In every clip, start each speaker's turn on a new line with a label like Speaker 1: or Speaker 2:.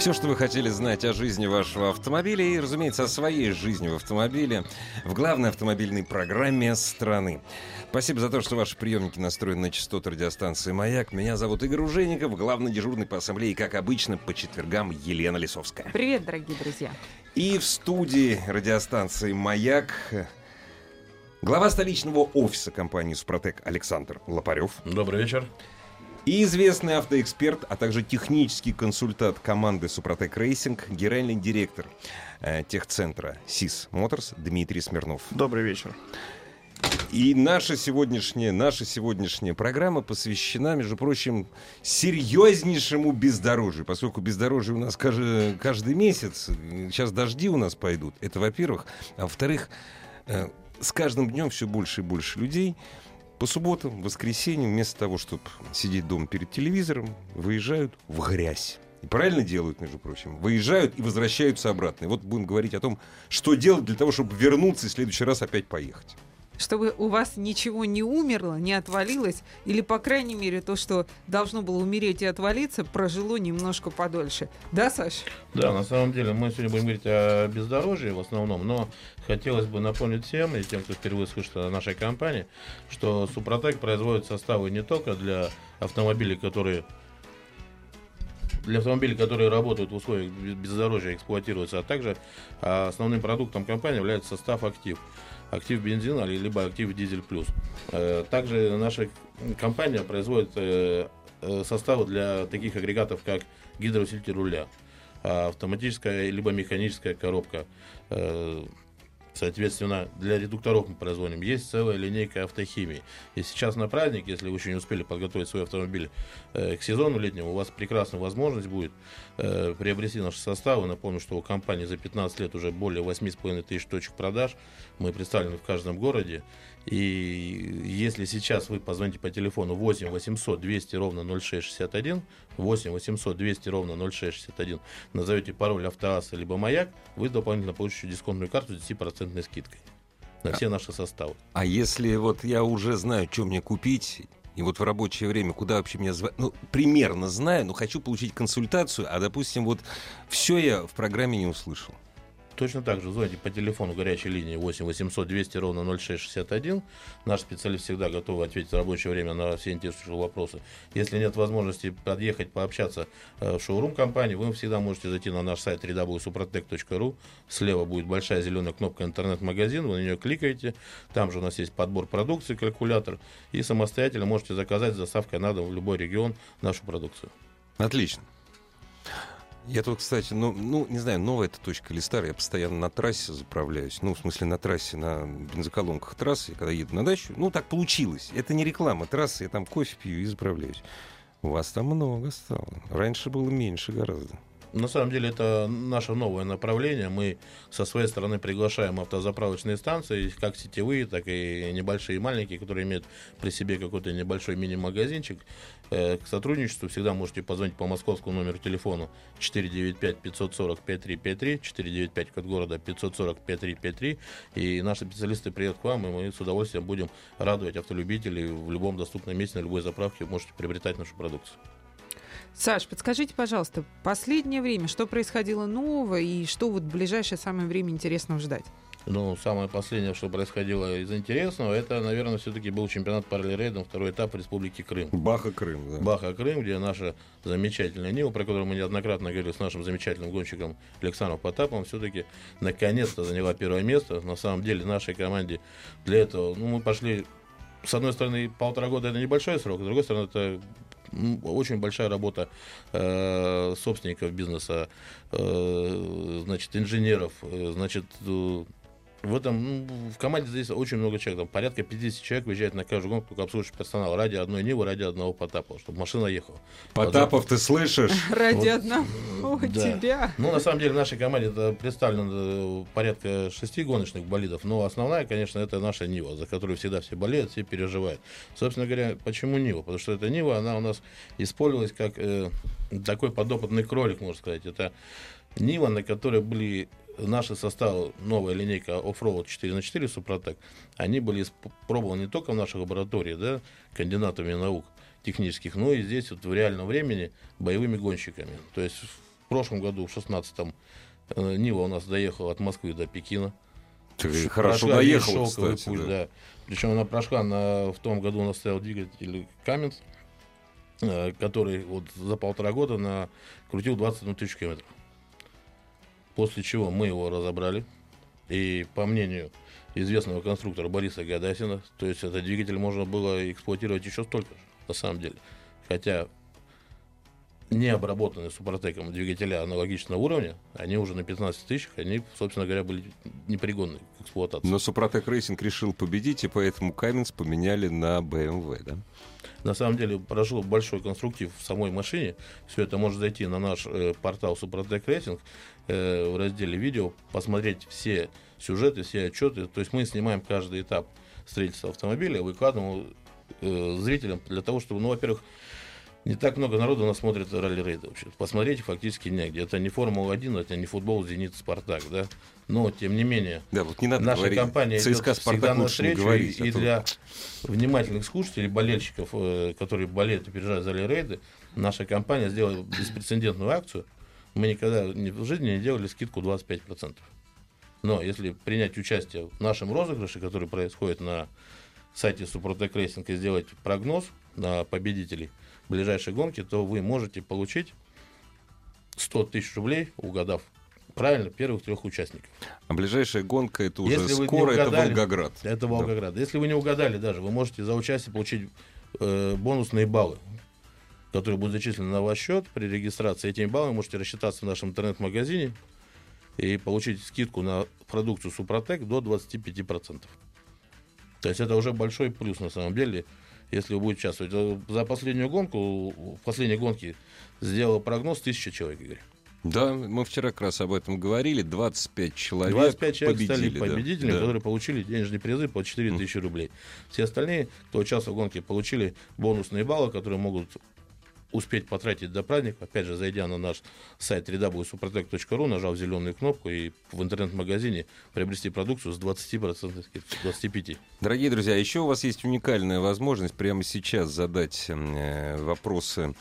Speaker 1: Все, что вы хотели знать о жизни вашего автомобиля и, разумеется, о своей жизни в автомобиле в главной автомобильной программе страны. Спасибо за то, что ваши приемники настроены на частоту радиостанции «Маяк». Меня зовут Игорь Ужеников, главный дежурный по ассамблее, как обычно, по четвергам Елена Лисовская.
Speaker 2: Привет, дорогие друзья.
Speaker 1: И в студии радиостанции «Маяк» глава столичного офиса компании «Супротек» Александр Лопарев.
Speaker 3: Добрый вечер.
Speaker 1: И известный автоэксперт, а также технический консультант команды Suprotec Racing, генеральный директор э, техцентра СИС Моторс Дмитрий Смирнов.
Speaker 4: Добрый вечер.
Speaker 1: И наша сегодняшняя, наша сегодняшняя программа посвящена, между прочим, серьезнейшему бездорожью. Поскольку бездорожье у нас каждый, каждый месяц, сейчас дожди у нас пойдут. Это во-первых. А во-вторых, э, с каждым днем все больше и больше людей по субботам, воскресеньям, вместо того, чтобы сидеть дома перед телевизором, выезжают в грязь. И правильно делают, между прочим. Выезжают и возвращаются обратно. И вот будем говорить о том, что делать для того, чтобы вернуться и в следующий раз опять поехать
Speaker 2: чтобы у вас ничего не умерло, не отвалилось, или, по крайней мере, то, что должно было умереть и отвалиться, прожило немножко подольше. Да, Саш?
Speaker 3: Да, на самом деле мы сегодня будем говорить о бездорожье в основном, но хотелось бы напомнить всем и тем, кто впервые слышит о нашей компании, что Супротек производит составы не только для автомобилей, которые для автомобилей, которые работают в условиях бездорожья, эксплуатируются, а также основным продуктом компании является состав актив актив бензина, либо актив дизель плюс. Э, также наша компания производит э, э, составы для таких агрегатов, как гидроусилитель руля, автоматическая либо механическая коробка, Соответственно, для редукторов мы производим. Есть целая линейка автохимии. И сейчас на праздник, если вы еще не успели подготовить свой автомобиль к сезону летнему, у вас прекрасная возможность будет э, приобрести наши составы. Напомню, что у компании за 15 лет уже более 8,5 тысяч точек продаж. Мы представлены в каждом городе. И если сейчас вы позвоните по телефону 8 800 200 ровно 0661, 8 800 200 ровно 0661, назовете пароль автоасса либо маяк, вы дополнительно получите дисконтную карту с 10% скидкой на все наши составы.
Speaker 1: А если вот я уже знаю, что мне купить, и вот в рабочее время, куда вообще меня звать, ну, примерно знаю, но хочу получить консультацию, а, допустим, вот все я в программе не услышал.
Speaker 3: Точно так же звоните по телефону горячей линии 8 800 200 ровно 0661. Наш специалист всегда готов ответить в рабочее время на все интересующие вопросы. Если нет возможности подъехать, пообщаться э, в шоурум компании, вы всегда можете зайти на наш сайт www.suprotec.ru. Слева будет большая зеленая кнопка интернет-магазин, вы на нее кликаете. Там же у нас есть подбор продукции, калькулятор. И самостоятельно можете заказать с доставкой на дом в любой регион нашу продукцию.
Speaker 1: Отлично. Я тут, кстати, ну, ну, не знаю, новая эта точка или старая, я постоянно на трассе заправляюсь. Ну, в смысле, на трассе, на бензоколонках трассы, когда еду на дачу. Ну, так получилось. Это не реклама трассы, я там кофе пью и заправляюсь. У вас там много стало. Раньше было меньше гораздо.
Speaker 3: На самом деле это наше новое направление. Мы со своей стороны приглашаем автозаправочные станции, как сетевые, так и небольшие и маленькие, которые имеют при себе какой-то небольшой мини-магазинчик. Э, к сотрудничеству всегда можете позвонить по московскому номеру телефона 495-540-5353, 495 код города 540-5353, и наши специалисты приедут к вам, и мы с удовольствием будем радовать автолюбителей в любом доступном месте, на любой заправке можете приобретать нашу продукцию.
Speaker 2: Саш, подскажите, пожалуйста, последнее время, что происходило нового и что вот в ближайшее самое время интересного ждать?
Speaker 3: Ну, самое последнее, что происходило из интересного, это, наверное, все-таки был чемпионат по ралли-рейдам, второй этап Республики Крым.
Speaker 1: Баха-Крым, да.
Speaker 3: Баха-Крым, где наша замечательная Нива, про которую мы неоднократно говорили с нашим замечательным гонщиком Александром Потаповым, все-таки наконец-то заняла первое место. На самом деле, нашей команде для этого, ну, мы пошли с одной стороны, полтора года это небольшой срок, с другой стороны, это очень большая работа э, собственников бизнеса, э, значит, инженеров, э, значит, в этом, ну, в команде здесь очень много человек, там порядка 50 человек выезжает на каждую гонку, только обслуживающий персонал, ради одной Нивы, ради одного Потапова, чтобы машина ехала.
Speaker 1: Потапов, ты слышишь?
Speaker 2: Ради одного. у
Speaker 3: Да.
Speaker 2: тебя.
Speaker 3: Ну, на самом деле, в нашей команде это представлено э, порядка шести гоночных болидов, но основная, конечно, это наша Нива, за которую всегда все болеют, все переживают. Собственно говоря, почему Нива? Потому что эта Нива, она у нас использовалась как э, такой подопытный кролик, можно сказать. Это Нива, на которой были наши составы, новая линейка Offroad 4 на 4 Супротек, они были испробованы не только в нашей лаборатории, да, кандидатами наук технических, но и здесь вот в реальном времени боевыми гонщиками. То есть в прошлом году, в 16-м, э, Нива у нас доехала от Москвы до Пекина.
Speaker 1: Ты хорошо
Speaker 3: прошла
Speaker 1: доехал, кстати.
Speaker 3: путь,
Speaker 1: да.
Speaker 3: да. Причем она прошла на, в том году у нас стоял двигатель Каменс, э, который вот за полтора года накрутил 21 тысячу километров. После чего мы его разобрали. И по мнению известного конструктора Бориса Гадасина, то есть этот двигатель можно было эксплуатировать еще столько же, на самом деле. Хотя не обработанные супротеком двигателя аналогичного уровня, они уже на 15 тысячах, они, собственно говоря, были непригодны к эксплуатации.
Speaker 1: Но Suprotec Racing решил победить, и поэтому Cummins поменяли на BMW, да?
Speaker 3: На самом деле прошел большой конструктив в самой машине. Все это можете зайти на наш э, портал Suprotec Racing э, в разделе видео, посмотреть все сюжеты, все отчеты. То есть мы снимаем каждый этап строительства автомобиля, выкладываем э, зрителям для того, чтобы, ну, во-первых, не так много народу у нас смотрит ралли-рейды вообще. Посмотреть фактически негде. Это не Формула-1, это не футбол, Зенит, Спартак, да. Но, тем не менее,
Speaker 1: Да, вот не надо
Speaker 3: Наша
Speaker 1: говорить.
Speaker 3: компания идет
Speaker 1: ЦСКА
Speaker 3: всегда
Speaker 1: Спартак
Speaker 3: на
Speaker 1: лучше не
Speaker 3: встречу,
Speaker 1: говорить.
Speaker 3: и,
Speaker 1: а то-
Speaker 3: для внимательных слушателей, болельщиков, э, которые болеют и переживают за рейды, наша компания сделала беспрецедентную акцию. Мы никогда ни- в жизни не делали скидку 25%. Но если принять участие в нашем розыгрыше, который происходит на сайте Suprotec Racing, и сделать прогноз на победителей ближайшей гонки, то вы можете получить 100 тысяч рублей, угадав правильно первых трех участников.
Speaker 1: А ближайшая гонка это уже
Speaker 3: Если
Speaker 1: скоро, это
Speaker 3: угадали,
Speaker 1: Волгоград.
Speaker 3: Это Волгоград. Если вы не угадали даже, вы можете за участие получить э, бонусные баллы, которые будут зачислены на ваш счет при регистрации. Этими баллами можете рассчитаться в нашем интернет-магазине и получить скидку на продукцию Супротек до 25%. То есть это уже большой плюс на самом деле, если вы будете участвовать. За последнюю гонку, в последней гонке сделал прогноз тысяча человек, Игорь.
Speaker 1: Да, мы вчера как раз об этом говорили. 25 человек
Speaker 3: 25 человек
Speaker 1: победили.
Speaker 3: стали победителями,
Speaker 1: Да.
Speaker 3: которые получили денежные призы по 4 тысячи рублей. Все остальные, кто участвовал в гонке, получили бонусные баллы, которые могут успеть потратить до праздника. Опять же, зайдя на наш сайт www.suprotec.ru, нажав зеленую кнопку и в интернет-магазине приобрести продукцию с 20% скидкой, 25%.
Speaker 1: Дорогие друзья, еще у вас есть уникальная возможность прямо сейчас задать э, вопросы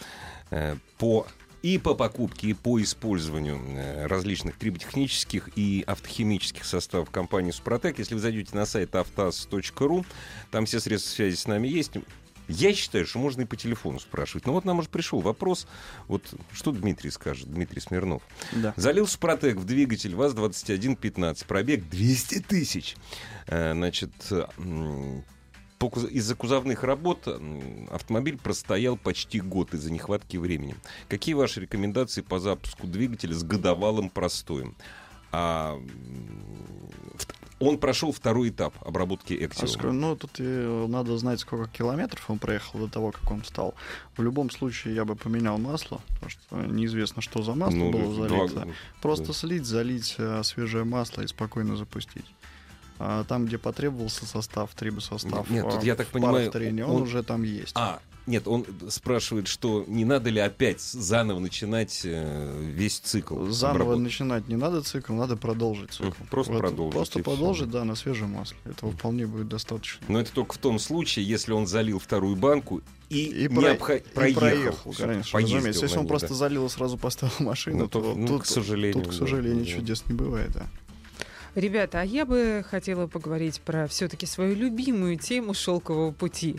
Speaker 1: э, по и по покупке, и по использованию э, различных триботехнических и автохимических составов компании «Супротек». Если вы зайдете на сайт автаз.ру, там все средства связи с нами есть. Я считаю, что можно и по телефону спрашивать. Но вот нам уже пришел вопрос. Вот что Дмитрий скажет, Дмитрий Смирнов.
Speaker 4: Да.
Speaker 1: Залил Супротек в двигатель ВАЗ-2115, пробег 200 тысяч. Э, Значит, из-за кузовных работ автомобиль простоял почти год из-за нехватки времени. Какие ваши рекомендации по запуску двигателя с годовалым простоем? А, он прошел второй этап обработки
Speaker 4: А
Speaker 1: Эксиума.
Speaker 4: ск- Ну, тут э, надо знать, сколько километров он проехал до того, как он стал. В любом случае, я бы поменял масло, потому что неизвестно, что за масло
Speaker 1: Ну,
Speaker 4: было
Speaker 1: два-
Speaker 4: залито. Просто
Speaker 1: да.
Speaker 4: слить, залить э, свежее масло и спокойно запустить. А там, где потребовался состав, трибосостав,
Speaker 1: Нет,
Speaker 4: э,
Speaker 1: тут я так понимаю,
Speaker 4: паровторении, он,
Speaker 1: он-
Speaker 4: уже там есть.
Speaker 1: А, нет, он спрашивает, что не надо ли опять заново начинать э, весь цикл.
Speaker 4: Заново
Speaker 1: обработки?
Speaker 4: начинать не надо цикл, надо продолжить цикл.
Speaker 1: Просто
Speaker 4: Вот,
Speaker 1: продолжить,
Speaker 4: Просто продолжить, да, на свежем масле. Этого вполне будет достаточно.
Speaker 1: Но это только в том случае, если он залил вторую банку и,
Speaker 4: И, про-
Speaker 1: необхо-
Speaker 4: и
Speaker 1: проехал.
Speaker 4: проехал, конечно, разумеется. Если он
Speaker 1: ней,
Speaker 4: просто
Speaker 1: да.
Speaker 4: залил и сразу поставил машину,
Speaker 1: Ну,
Speaker 4: то
Speaker 1: ну,
Speaker 4: тут,
Speaker 1: к сожалению,
Speaker 4: тут, к
Speaker 1: да,
Speaker 4: сожалению,
Speaker 1: да.
Speaker 4: чудес не бывает, да.
Speaker 2: Ребята, а я бы хотела поговорить про все-таки свою любимую тему шелкового пути.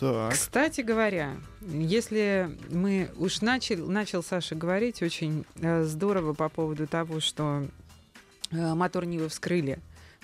Speaker 4: Так.
Speaker 2: Кстати говоря, если мы уж начал, начал Саша говорить очень э, здорово по поводу того, что э, мотор Нивы вскрыли,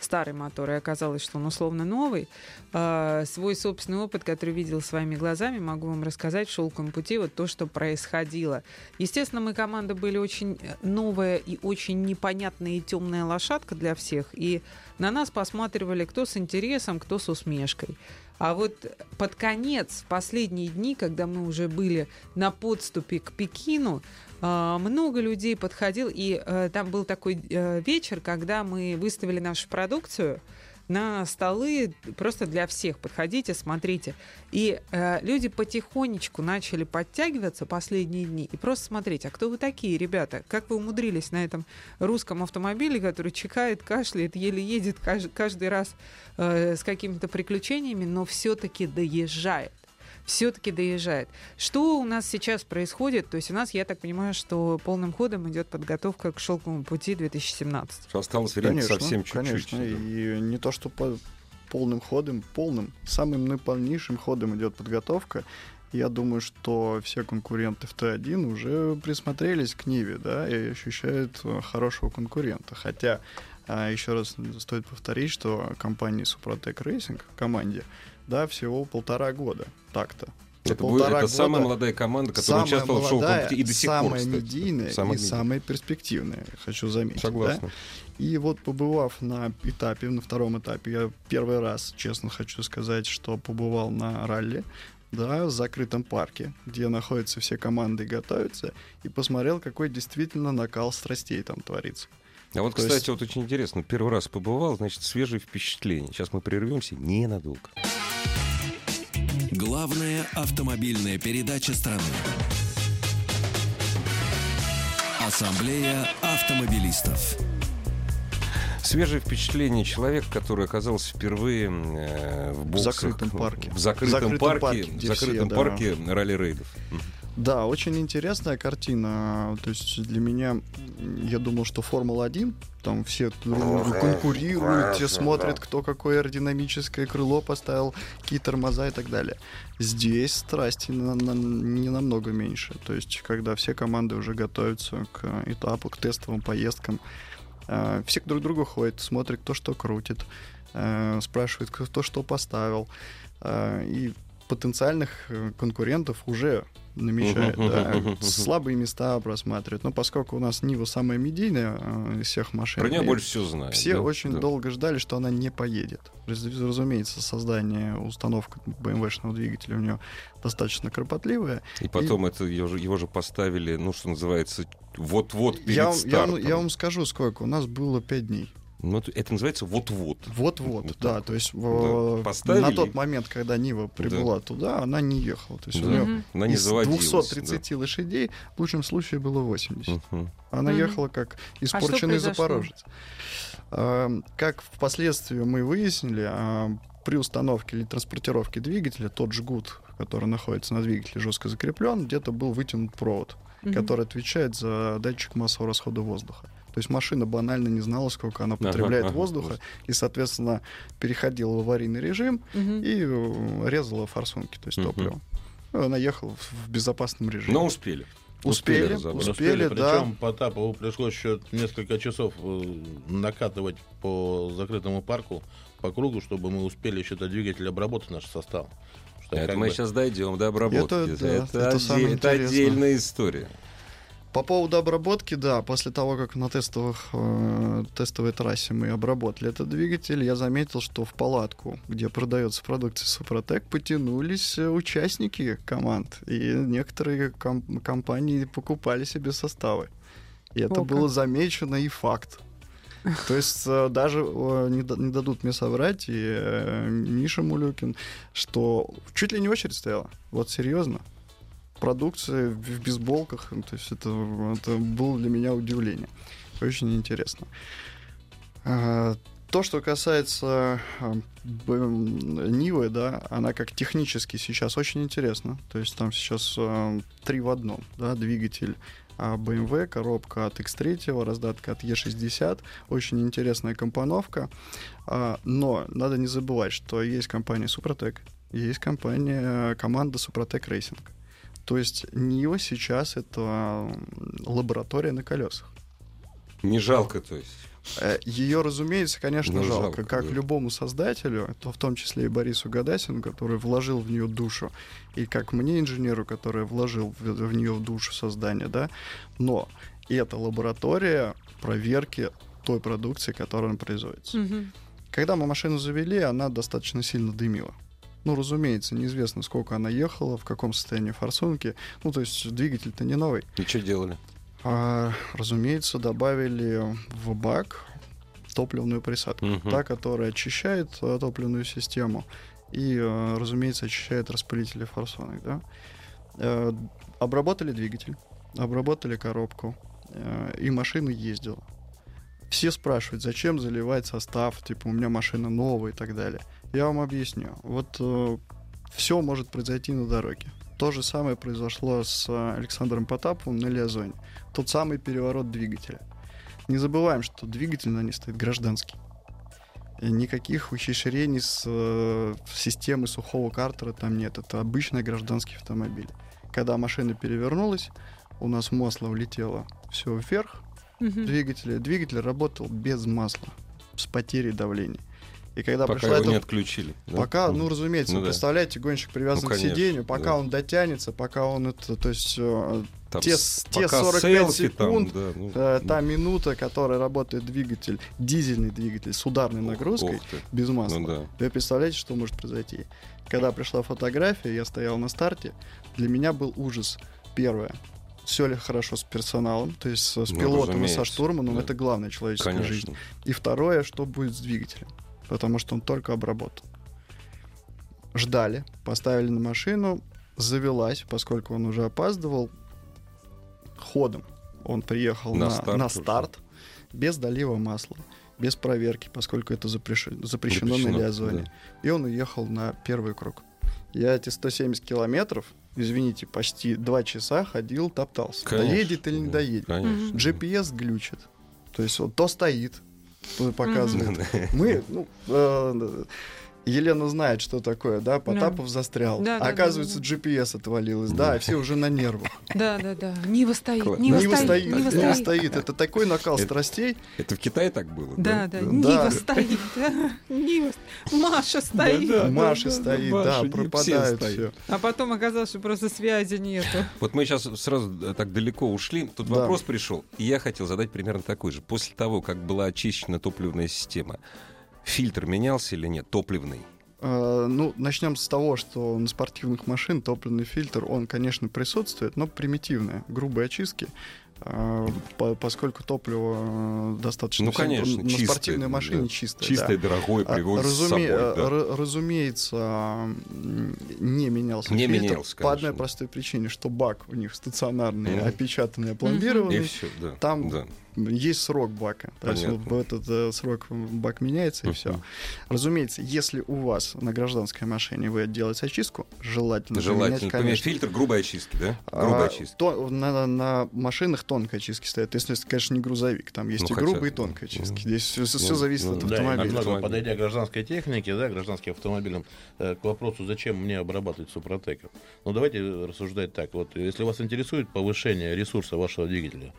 Speaker 2: старый мотор, и оказалось, что он условно новый, э, свой собственный опыт, который видел своими глазами, могу вам рассказать в «Шелковом пути» вот то, что происходило. Естественно, мы команда были очень э, новая и очень непонятная и темная лошадка для всех, и на нас посматривали кто с интересом, кто с усмешкой. А вот под конец, в последние дни, когда мы уже были на подступе к Пекину, а, много людей подходил, и э, там был такой э, вечер, когда мы выставили нашу продукцию на столы просто для всех. Подходите, смотрите. И э, люди потихонечку начали подтягиваться последние дни и просто смотреть, а кто вы такие, ребята? Как вы умудрились на этом русском автомобиле, который чихает, кашляет, еле едет каждый, каждый раз э, с какими-то приключениями, но все-таки доезжает? Все-таки доезжает. Что у нас сейчас происходит? То есть у нас, я так понимаю, что полным ходом идет подготовка к шелковому пути 2017.
Speaker 1: Что осталось времени
Speaker 4: Конечно,
Speaker 1: совсем чуть-чуть.
Speaker 4: Конечно, и не то, что по полным ходом, полным, самым наиполнейшим ходом идет подготовка. Я думаю, что все конкуренты в Т1 уже присмотрелись к Ниве, да, и ощущают э, хорошего конкурента. Хотя, а, еще раз стоит повторить, что компания Супротек Racing, команде, да, всего полтора года так-то. За
Speaker 1: Это, будет, это
Speaker 4: года
Speaker 1: самая молодая команда, которая
Speaker 4: самая
Speaker 1: участвовала в шоу
Speaker 4: молодая,
Speaker 1: и до сих
Speaker 4: самая
Speaker 1: пор, кстати.
Speaker 4: медийная
Speaker 1: Самая
Speaker 4: и
Speaker 1: медийная.
Speaker 4: самая перспективная, хочу заметить. да.
Speaker 1: Согласна.
Speaker 4: И вот побывав на этапе, на втором этапе, я первый раз, честно хочу сказать, что побывал на ралли, да, в закрытом парке, где находятся все команды и готовятся, и посмотрел, какой действительно накал страстей там творится.
Speaker 1: А вот,
Speaker 4: То
Speaker 1: кстати,
Speaker 4: есть-
Speaker 1: вот очень интересно. Первый раз побывал, значит, свежие впечатления. Сейчас мы прервемся ненадолго.
Speaker 5: Главная автомобильная передача страны. Ассамблея автомобилистов.
Speaker 1: Свежее впечатление человека, который оказался впервые э, в боксах.
Speaker 4: закрытом парке.
Speaker 1: В закрытом,
Speaker 4: В закрытом
Speaker 1: парке,
Speaker 4: парке,
Speaker 1: в закрытом
Speaker 4: все, да.
Speaker 1: парке ралли-рейдов.
Speaker 4: Да, очень интересная картина. То есть для меня, я думал, что Формула-1, там все друг другу конкурируют, все смотрят, кто какое аэродинамическое крыло поставил, какие тормоза и так далее. Здесь страсти на- на- не намного меньше. То есть когда все команды уже готовятся к этапу, к тестовым поездкам, э, все друг к другу ходят, смотрят, кто что крутит, э, спрашивают, кто что поставил. э, И потенциальных э, конкурентов уже намечает, да, слабые места просматривает. Но поскольку у нас Нива самая медийная э, из всех машин,
Speaker 1: Про нее
Speaker 4: и
Speaker 1: больше всего знают.
Speaker 4: все
Speaker 1: да?
Speaker 4: очень
Speaker 1: Да.
Speaker 4: долго ждали, что она не поедет. Раз- Разумеется, создание, установка BMW-шного двигателя у нее достаточно кропотливая.
Speaker 1: И потом это его же, его же поставили, ну, что называется, вот-вот перед
Speaker 4: Я, вам- я,
Speaker 1: стартом.
Speaker 4: я вам скажу, сколько. У нас было 5 дней.
Speaker 1: Ну, это- называется вот-вот.
Speaker 4: Вот-вот,
Speaker 1: Вот
Speaker 4: да.
Speaker 1: так.
Speaker 4: То есть
Speaker 1: Да. Поставили.
Speaker 4: на тот момент, когда Нива прибыла туда, она не ехала. То есть у
Speaker 1: Да.
Speaker 4: нее
Speaker 2: Мгм.
Speaker 1: Она не
Speaker 4: из
Speaker 1: заводилась.
Speaker 4: 230 лошадей в лучшем случае было 80.
Speaker 1: да. Мгм.
Speaker 4: Она
Speaker 2: Мгм.
Speaker 4: ехала как
Speaker 2: что
Speaker 4: испорченный
Speaker 2: произошло?
Speaker 4: запорожец. Эм, Как впоследствии мы выяснили, а, при установке или транспортировке двигателя тот жгут, который находится на двигателе, жестко закреплен, где-то был вытянут провод,
Speaker 2: Мгм.
Speaker 4: который отвечает за датчик массового расхода воздуха. То есть машина банально не знала, сколько она потребляет
Speaker 1: ага.
Speaker 4: воздуха, и, соответственно, переходила в аварийный режим
Speaker 2: Мгм.
Speaker 4: и э, резала форсунки, то есть
Speaker 1: Мгм.
Speaker 4: топливо. Она ехала в безопасном режиме.
Speaker 1: Но успели.
Speaker 4: Успели,
Speaker 1: разобраться.
Speaker 4: успели. да.
Speaker 3: Причем Потапову пришлось еще несколько часов э, накатывать по закрытому парку по кругу, чтобы мы успели еще этот двигатель обработать наш состав. Что
Speaker 1: Это мы
Speaker 3: бы-
Speaker 1: сейчас дойдем до обработки.
Speaker 4: Это да,
Speaker 1: это,
Speaker 4: это
Speaker 1: отде-
Speaker 4: самое
Speaker 1: это отдельная история.
Speaker 4: По поводу обработки, да, после того, как на тестовых, э, тестовой трассе мы обработали этот двигатель, я заметил, что в палатку, где продается продукция Супротек, потянулись э, участники команд, и некоторые ком- компании покупали себе составы. И это
Speaker 2: О,
Speaker 4: было замечено и факт. То есть э, даже не, да- не дадут мне соврать, и э, Миша Мулюкин, что чуть ли не очередь стояла. Вот серьезно. Продукция в бейсболках. ну, То есть это, это было для меня удивление. Очень интересно. А, То, что касается а, Нивы, да, она как технически сейчас очень интересна. То есть там сейчас а, три в одном, да, двигатель BMW, коробка от X3, раздатка от E60. Очень интересная компоновка. Но надо не забывать, что есть компания Супротек, есть компания, команда Супротек Racing. То есть Нива сейчас это лаборатория на колесах.
Speaker 1: Не жалко, то есть.
Speaker 4: Ее, разумеется, конечно,
Speaker 1: Ну,
Speaker 4: жалко,
Speaker 1: жалко,
Speaker 4: как
Speaker 1: да.
Speaker 4: любому создателю, то в том числе и Борису Гадасину, который вложил в нее душу, и как мне, инженеру, который вложил в, в нее в душу создания, да. Но это лаборатория проверки той продукции, которая производится.
Speaker 2: Мгм.
Speaker 4: Когда мы машину завели, она достаточно сильно дымила. Ну, разумеется, неизвестно, сколько она ехала, в каком состоянии форсунки. Ну, то есть двигатель-то не новый.
Speaker 1: И что делали?
Speaker 4: А, разумеется, добавили в бак топливную присадку,
Speaker 1: Мгм.
Speaker 4: та, которая очищает э, топливную систему и, э, разумеется, очищает распылители форсунок. Да? Э, обработали двигатель, обработали коробку, и машина ездила. Все спрашивают, зачем заливать состав, типа у меня машина новая и так далее. Я вам объясню. Вот все может произойти на дороге. То же самое произошло с э, Александром Потаповым на Лиазоне. Тот самый переворот двигателя. Не забываем, что двигатель на ней стоит гражданский. И никаких ухищрений с э, системой сухого картера там нет. Это обычный гражданский автомобиль. Когда машина перевернулась, у нас масло улетело все вверх
Speaker 2: Мгм.
Speaker 4: двигателя. Двигатель работал без масла, с потерей давления. И когда
Speaker 1: Пока
Speaker 4: пришла
Speaker 1: его
Speaker 4: эта
Speaker 1: не отключили. да?
Speaker 4: Пока, ну,
Speaker 1: Мгм.
Speaker 4: разумеется,
Speaker 1: Ну да.
Speaker 4: представляете, гонщик привязан
Speaker 1: Ну,
Speaker 4: к сиденью, пока
Speaker 1: да.
Speaker 4: он дотянется, пока он это, то есть э,
Speaker 1: Там
Speaker 4: те те
Speaker 1: пока
Speaker 4: 45
Speaker 1: селфи там,
Speaker 4: секунд,
Speaker 1: да, ну,
Speaker 4: э,
Speaker 1: ну,
Speaker 4: та минута, которая работает двигатель, дизельный двигатель с ударной нагрузкой,
Speaker 1: ух ты.
Speaker 4: без масла.
Speaker 1: Ну да.
Speaker 4: Вы представляете, что может произойти? Когда пришла фотография, я стоял на старте, для меня был ужас. Первое. Все ли хорошо с персоналом, то есть с, с
Speaker 1: Ну,
Speaker 4: пилотом и со штурманом,
Speaker 1: да.
Speaker 4: это главная человеческая жизнь.
Speaker 1: Конечно.
Speaker 4: И второе, что будет с двигателем, потому что он только обработан. Ждали, поставили на машину, завелась, поскольку он уже опаздывал ходом. Он приехал
Speaker 1: На
Speaker 4: на,
Speaker 1: старт
Speaker 4: на
Speaker 1: уже.
Speaker 4: старт без долива масла, без проверки, поскольку это запрещено, запрещено,
Speaker 1: Запрещено,
Speaker 4: на Лиазоне. И он уехал на первый круг. Я эти 170 километров, извините, почти два часа ходил, топтался.
Speaker 1: Конечно,
Speaker 4: доедет или не
Speaker 1: да,
Speaker 4: доедет.
Speaker 1: Конечно.
Speaker 4: GPS глючит. То есть вот то стоит, то показывает. Мы, ну, э, Елена знает, что такое, да, Потапов застрял.
Speaker 2: Да, да,
Speaker 4: а
Speaker 2: да,
Speaker 4: оказывается,
Speaker 2: да,
Speaker 4: GPS отвалилось, да, и все уже на нервах.
Speaker 2: Да, да, да. Нива стоит. Нива
Speaker 4: Нива
Speaker 2: стоит,
Speaker 4: стоит,
Speaker 2: Нива
Speaker 4: Нива
Speaker 2: стоит.
Speaker 4: Это такой накал
Speaker 1: Это-
Speaker 4: страстей.
Speaker 1: Это в Китае так было?
Speaker 2: Да, да,
Speaker 4: Да.
Speaker 2: Нива стоит, да. Нива, Маша стоит.
Speaker 1: Да,
Speaker 4: Маша
Speaker 1: да,
Speaker 4: стоит,
Speaker 1: Маша,
Speaker 4: да, пропадает
Speaker 1: все
Speaker 4: все.
Speaker 2: А потом оказалось, что просто связи нету.
Speaker 1: Вот мы сейчас сразу э, так далеко ушли. Тут
Speaker 4: Да.
Speaker 1: вопрос пришел, и я хотел задать примерно такой же. После того, как была очищена топливная система, фильтр менялся или нет? Топливный.
Speaker 4: Э, Ну, начнем с того, что на спортивных машин топливный фильтр, он, конечно, присутствует, но примитивные, грубые очистки. э, по- Поскольку топливо э, достаточно...
Speaker 1: Ну,
Speaker 4: всё-
Speaker 1: конечно,
Speaker 4: На
Speaker 1: чистое,
Speaker 4: спортивной машине
Speaker 1: да.
Speaker 4: чистое. да.
Speaker 1: Чистое, дорогое,
Speaker 4: А,
Speaker 1: привозится с
Speaker 4: разуме-
Speaker 1: собой. да.
Speaker 4: ра- Разумеется, не менялся
Speaker 1: Не
Speaker 4: фильтр
Speaker 1: менялся,
Speaker 4: по одной
Speaker 1: конечно.
Speaker 4: простой причине, что бак у них стационарный,
Speaker 1: Мгм.
Speaker 4: опечатанный,
Speaker 1: И
Speaker 4: опломбированный.
Speaker 1: все, да.
Speaker 4: Там
Speaker 1: да.
Speaker 4: Есть срок бака. То есть
Speaker 1: Понятно.
Speaker 4: в этот э, срок бак меняется, и
Speaker 1: Мгм.
Speaker 4: все. Разумеется, если у вас на гражданской машине вы делаете очистку, желательно,
Speaker 1: Желательно
Speaker 4: поменять, конечно.
Speaker 1: фильтр грубой очистки, да?
Speaker 4: А,
Speaker 1: Грубой очистки.
Speaker 4: то- на, на машинах тонкой очистки стоят. Если, это, конечно, не грузовик. Там есть
Speaker 1: Ну,
Speaker 4: и
Speaker 1: хотя-
Speaker 4: грубые, и тонкой очистки.
Speaker 1: ну,
Speaker 4: Здесь все,
Speaker 1: ну,
Speaker 4: зависит
Speaker 1: ну,
Speaker 4: от
Speaker 1: да,
Speaker 3: Да,
Speaker 4: автомобиля.
Speaker 3: намного
Speaker 1: автомобиля.
Speaker 3: подойдя к гражданской технике, да, гражданским автомобилям, э, к вопросу, зачем мне обрабатывать супротеком. Ну, давайте рассуждать так. Вот, если вас интересует повышение ресурса вашего двигателя,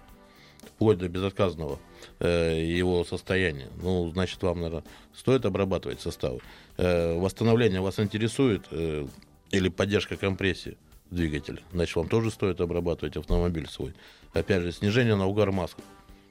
Speaker 3: вплоть до безотказного э, его состояния, ну, значит, вам, наверное, стоит обрабатывать составы. Э, восстановление вас интересует э, или поддержка компрессии двигателя, значит, вам тоже стоит обрабатывать автомобиль свой. Опять же, снижение на угар масла.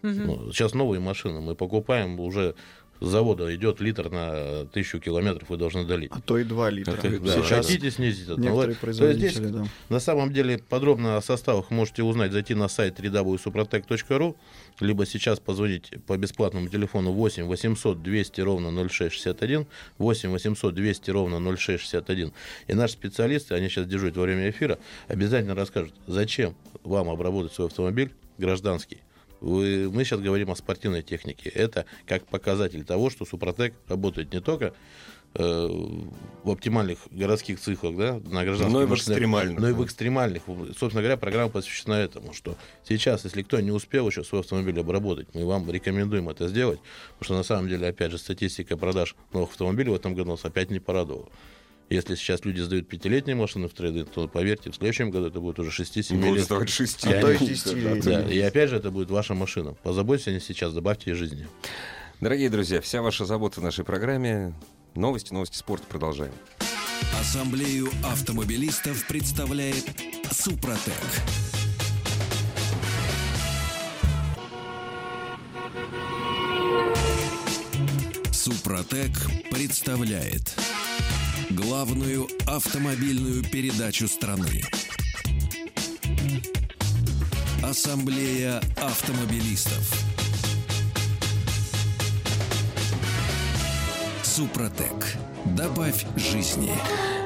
Speaker 2: Мгм.
Speaker 3: Ну, сейчас новые машины мы покупаем, уже с завода идет литр на тысячу километров, вы должны долить.
Speaker 4: А то и 2 литра.
Speaker 1: Это-
Speaker 3: Да,
Speaker 1: Сейчас
Speaker 3: хотите снизить это?
Speaker 4: Некоторые производители,
Speaker 3: то есть здесь
Speaker 4: да.
Speaker 3: на самом деле подробно о составах можете узнать, зайти на сайт www.suprotec.ru, либо сейчас позвонить по бесплатному телефону 8 800 200 ровно 0661, 8 800 200 ровно 0661. И наши специалисты, они сейчас дежурят во время эфира, обязательно расскажут, зачем вам обработать свой автомобиль гражданский. Вы- мы сейчас говорим о спортивной технике. Это как показатель того, что Супротек работает не только э, в оптимальных городских циклах, да, на гражданских
Speaker 1: Но и в экстремальных,
Speaker 3: но и в экстремальных. Собственно говоря, программа посвящена этому, что сейчас, если кто не успел еще свой автомобиль обработать, мы вам рекомендуем это сделать, потому что на самом деле, опять же, статистика продаж новых автомобилей в этом году нас опять не порадовала. Если сейчас люди сдают пятилетние машины в трейды, то поверьте, в следующем году это будет уже 6-7
Speaker 1: Будут
Speaker 3: лет.
Speaker 1: сдавать шести.
Speaker 4: А то и
Speaker 3: Да,
Speaker 4: 10
Speaker 1: да,
Speaker 4: лет.
Speaker 3: Да, и опять же, это будет ваша машина. Позаботьтесь о ней сейчас, добавьте ей жизни.
Speaker 1: Дорогие друзья, вся ваша забота в нашей программе. Новости, новости спорта. Продолжаем.
Speaker 5: Ассамблею автомобилистов представляет Супротек. Супротек представляет главную автомобильную передачу страны. Ассамблея автомобилистов. Супротек. Добавь жизни.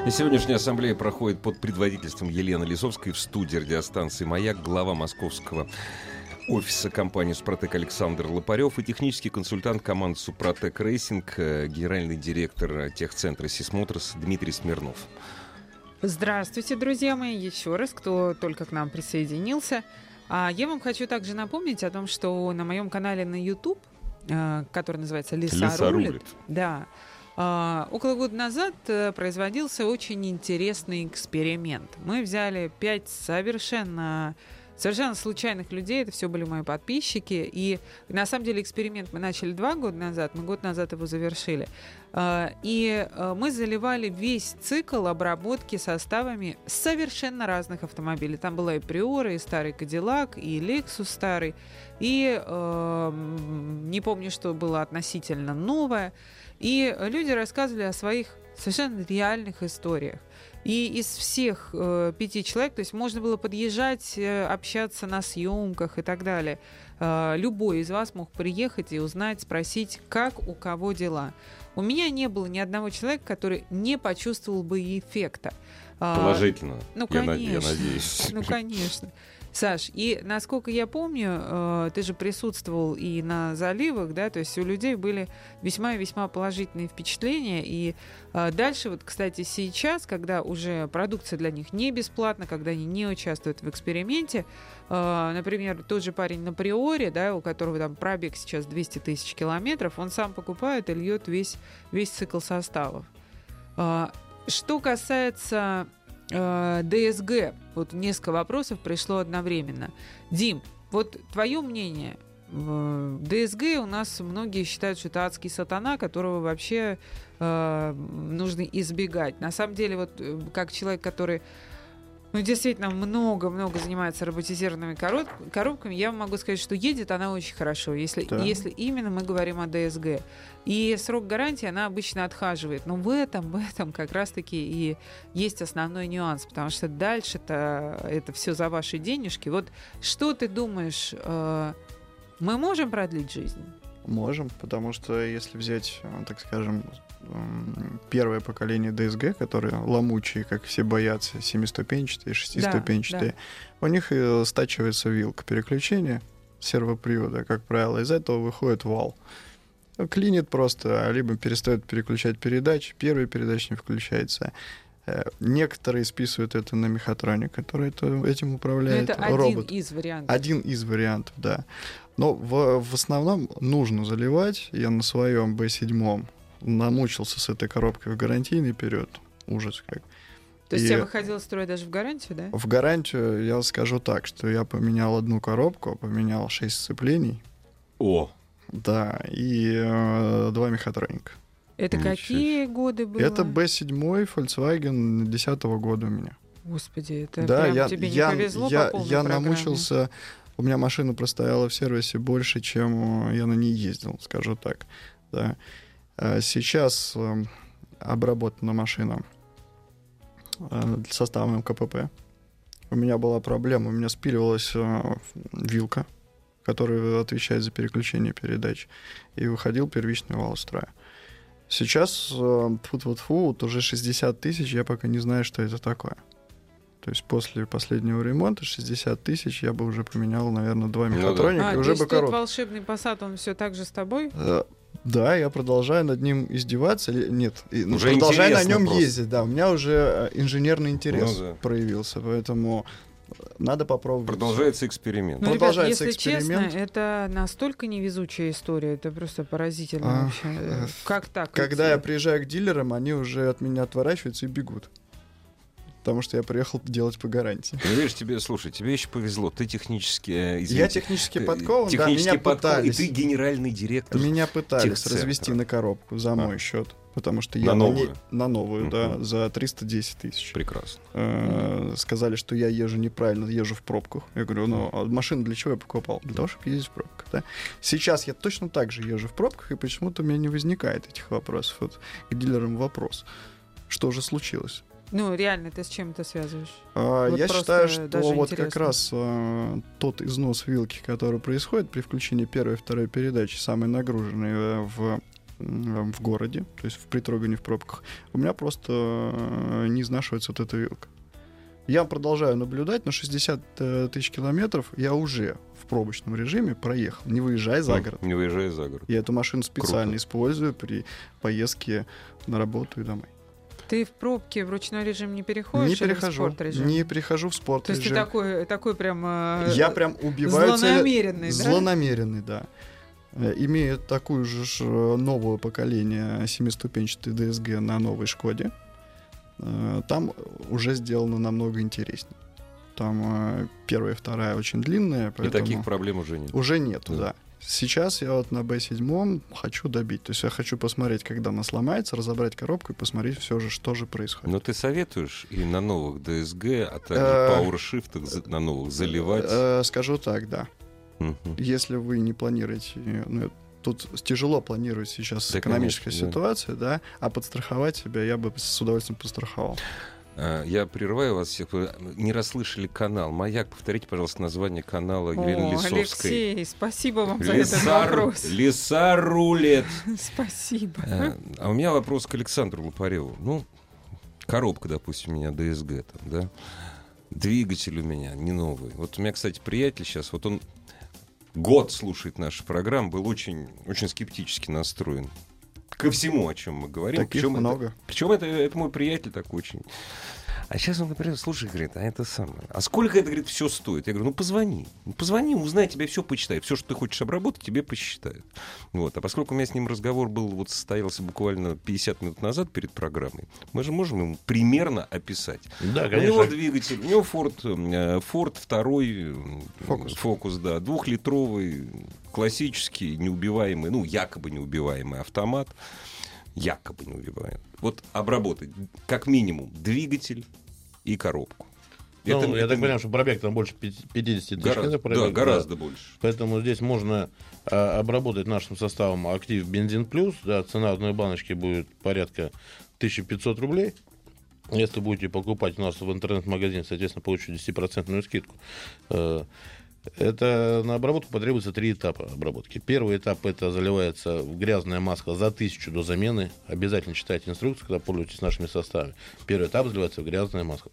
Speaker 1: Сегодняшняя ассамблея проходит под предводительством Елены Лисовской в студии радиостанции «Маяк», глава московского офиса компании «Супротек» Александр Лопарев и технический консультант команды «Suprotec Racing», э, генеральный директор техцентра «Сисмоторс» Дмитрий Смирнов.
Speaker 2: Здравствуйте, друзья мои, еще раз, кто только к нам присоединился. А я вам хочу также напомнить о том, что на моем канале на YouTube, э, который называется «Лиса,
Speaker 1: «Лиса
Speaker 2: рулит»,
Speaker 1: рулит».
Speaker 2: да, а, около года назад э, производился очень интересный эксперимент. Мы взяли пять совершенно совершенно случайных людей, это все были мои подписчики, и на самом деле эксперимент мы начали два года назад, мы год назад его завершили, А, и э, мы заливали весь цикл обработки составами совершенно разных автомобилей. Там была и Приора, и старый Кадиллак, и Lexus старый, и м, не помню, что было относительно новое. И люди рассказывали о своих совершенно реальных историях. И из всех э, пяти человек, то есть можно было подъезжать, э, общаться на съемках и так далее. Э, любой из вас мог приехать и узнать, спросить, как у кого дела. У меня не было ни одного человека, который не почувствовал бы эффекта. А,
Speaker 1: Положительно.
Speaker 2: ну,
Speaker 1: я, на- я
Speaker 2: конечно.
Speaker 1: надеюсь.
Speaker 2: ну, конечно. Саш, и насколько я помню, э, ты же присутствовал и на заливах, да, то есть у людей были весьма и весьма положительные впечатления. И э, дальше, вот, кстати, сейчас, когда уже продукция для них не бесплатна, когда они не участвуют в эксперименте, э, например, тот же парень на Приоре, да, у которого там пробег сейчас 200 тысяч километров, он сам покупает и льет весь, весь цикл составов. Что касается э, ДСГ, вот несколько вопросов пришло одновременно. Дим, вот твое мнение. ДСГ у нас многие считают, что это адский сатана, которого вообще э, нужно избегать. На самом деле, вот э, как человек, который ну, действительно много-много занимается роботизированными коробками, я могу сказать, что едет она очень хорошо, если,
Speaker 4: Да.
Speaker 2: если именно мы говорим о ДСГ. И срок гарантии она обычно отхаживает. Но в этом, в этом как раз-таки и есть основной нюанс, потому что дальше-то это все за ваши денежки. Вот что ты думаешь, э, мы можем продлить жизнь?
Speaker 4: Можем, потому что если взять, э, так скажем, первое поколение DSG, которые ломучие, как все боятся, семиступенчатые, шестиступенчатые, у них э, стачивается вилка переключения сервопривода, как правило, из этого выходит вал. Клинит просто, либо перестает переключать передачи, первый передач не включается. Э, Некоторые списывают это на мехатроник, который это, этим управляет
Speaker 2: это один
Speaker 4: робот.
Speaker 2: из вариантов.
Speaker 4: Один из вариантов, да. Но в, в основном нужно заливать. Я на своем B7 намучился с этой коробкой в гарантийный период. Ужас как.
Speaker 2: То есть
Speaker 4: и-
Speaker 2: я выходила строить даже в гарантию, да?
Speaker 4: В гарантию я скажу так, что я поменял одну коробку, поменял 6 сцеплений,
Speaker 1: О,
Speaker 4: да, и э, два мехатроника.
Speaker 2: Это
Speaker 1: Ничего
Speaker 2: какие годы было?
Speaker 4: Это B7 Volkswagen 10 года у меня.
Speaker 2: Господи, это
Speaker 4: да,
Speaker 2: прям
Speaker 4: я,
Speaker 2: тебе
Speaker 4: я,
Speaker 2: не повезло
Speaker 4: я,
Speaker 2: по полной
Speaker 4: я
Speaker 2: программе.
Speaker 4: намучился. У меня машина простояла в сервисе больше, чем э, я на ней ездил, скажу так. Да. Э, Сейчас э, обработана машина э, составом КПП. У меня была проблема, у меня спиливалась вилка, которая отвечает за переключение передач, и выходил первичный вал строя. Сейчас, тьфу-тьфу-тьфу, вот уже 60 тысяч, я пока не знаю, что это такое. То есть после последнего ремонта 60 тысяч я бы уже поменял, наверное, два
Speaker 1: Ну да.
Speaker 4: мехатроника,
Speaker 2: А,
Speaker 4: уже бы
Speaker 2: тот
Speaker 4: коробку.
Speaker 2: волшебный посад, он все так же с тобой?
Speaker 4: Э, Да, я продолжаю над ним издеваться. или- Нет, ну,
Speaker 1: Уже
Speaker 4: продолжаю на нем
Speaker 1: просто.
Speaker 4: ездить. Да, у меня уже э, инженерный интерес
Speaker 1: Ну да.
Speaker 4: проявился, поэтому э, надо попробовать.
Speaker 1: продолжается эксперимент.
Speaker 2: Ну, ребят,
Speaker 4: Продолжается
Speaker 2: если
Speaker 4: эксперимент.
Speaker 2: честно, это настолько невезучая история, это просто поразительно
Speaker 4: А,
Speaker 2: вообще. Как так?
Speaker 4: Когда
Speaker 2: идти?
Speaker 4: я приезжаю к дилерам, они уже от меня отворачиваются и бегут. Потому что я приехал делать по гарантии.
Speaker 1: Ну, видишь, тебе, слушай, тебе еще повезло. Ты технически, э,
Speaker 4: Я
Speaker 1: извините,
Speaker 4: технически
Speaker 1: э,
Speaker 4: подкован, да,
Speaker 1: технически
Speaker 4: меня
Speaker 1: подкован, и
Speaker 4: пытались.
Speaker 1: ты генеральный директор.
Speaker 4: Меня пытались развести на коробку за мой счет. Потому что
Speaker 1: На
Speaker 4: я
Speaker 1: новую?
Speaker 4: ней- на новую, да,
Speaker 1: Мгм.
Speaker 4: за 310 тысяч.
Speaker 1: Прекрасно.
Speaker 4: Э, Сказали, что я езжу неправильно, езжу в пробках. Я говорю, ну, а машину для чего я покупал? Для того, чтобы ездить в пробках, да? Сейчас я точно так же езжу в пробках, и почему-то у меня не возникает этих вопросов. Вот к дилерам вопрос. Что же случилось?
Speaker 2: Ну, реально, ты с чем это связываешь?
Speaker 4: А,
Speaker 2: Вот
Speaker 4: Я считаю, что вот как
Speaker 2: интересно.
Speaker 4: раз а, тот износ вилки, который происходит при включении первой и второй передачи, самой нагруженной э, в, в городе, то есть в притрогании в пробках, у меня просто э, не изнашивается вот эта вилка. Я продолжаю наблюдать, на 60 э, тысяч километров я уже в пробочном режиме проехал, не выезжая за город.
Speaker 1: Не выезжай за город.
Speaker 4: Я эту машину специально
Speaker 1: Круто.
Speaker 4: использую при поездке на работу и домой.
Speaker 2: Ты в пробке в ручной режим не переходишь
Speaker 4: не
Speaker 2: или в
Speaker 4: перехожу,
Speaker 2: спорт-режим?
Speaker 4: не перехожу в спорт
Speaker 2: То есть ты такой, такой прям... э,
Speaker 4: Я прям убиваю цели-
Speaker 2: злонамеренный, да?
Speaker 4: Злонамеренный, да. Э, Имея такую же э, новое поколение семиступенчатой ДСГ на новой Шкоде, э, там уже сделано намного интереснее. Там э, первая и вторая очень длинная,
Speaker 1: И
Speaker 4: поэтому
Speaker 1: таких проблем уже нет.
Speaker 4: уже нету,
Speaker 1: Да.
Speaker 4: да. Сейчас я вот на B7 хочу добить. То есть я хочу посмотреть, когда она сломается, разобрать коробку и посмотреть все же, что же происходит.
Speaker 1: Но ты советуешь и на новых ДСГ, а также
Speaker 4: Э,
Speaker 1: PowerShift за- на новых заливать?
Speaker 4: Э, скажу так, да. Если вы не планируете, ну, тут тяжело планировать сейчас
Speaker 1: Да,
Speaker 4: экономическая
Speaker 1: конечно, да.
Speaker 4: ситуация, да, а подстраховать себя я бы с удовольствием постраховал.
Speaker 1: А, Я прерываю вас всех. Не расслышали канал. Маяк, повторите, пожалуйста, название канала Елены
Speaker 2: О,
Speaker 1: Лисовской.
Speaker 2: Алексей, спасибо вам за этот вопрос.
Speaker 1: лиса рулет.
Speaker 2: Спасибо.
Speaker 1: Э, А у меня вопрос к Александру Лупареву. Ну, коробка, допустим, у меня ДСГ там, да? Двигатель у меня не новый. Вот у меня, кстати, приятель сейчас, вот он год слушает нашу программу, был очень, очень скептически настроен ко всему, о чем мы говорим.
Speaker 4: Таких
Speaker 1: Причем это-
Speaker 4: много.
Speaker 1: причем это, это мой приятель такой очень. А сейчас он, например, слушай, говорит, а это самое. А сколько это, говорит, все стоит? Я говорю, ну позвони. Ну, позвони, узнай, тебе все почитай. Все, что ты хочешь обработать, тебе посчитают. Вот. А поскольку у меня с ним разговор был, вот состоялся буквально 50 минут назад перед программой, мы же можем ему примерно описать.
Speaker 3: Да,
Speaker 1: У него
Speaker 3: конечно.
Speaker 1: двигатель, у него Ford, э, Ford второй
Speaker 4: Фокус.
Speaker 1: фокус, да, двухлитровый, классический, неубиваемый, ну, якобы неубиваемый автомат, якобы неубиваемый. Вот обработать как минимум двигатель и коробку.
Speaker 3: Ну,
Speaker 1: Это-
Speaker 3: я
Speaker 1: это
Speaker 3: так понимаю, что пробег там больше пяти- 50 тысяч
Speaker 1: гораздо,
Speaker 3: километров
Speaker 1: да,
Speaker 3: пробег,
Speaker 1: гораздо больше.
Speaker 3: Поэтому здесь можно а, обработать нашим составом актив бензин плюс. Да, цена одной баночки будет порядка 1500 рублей. Если будете покупать у нас в интернет-магазине, соответственно, получите 10% скидку. Это на обработку потребуется три этапа обработки. Первый этап это заливается грязная маска за тысячу до замены. Обязательно читайте инструкцию, когда пользуетесь нашими составами. Первый этап заливается в грязная маска.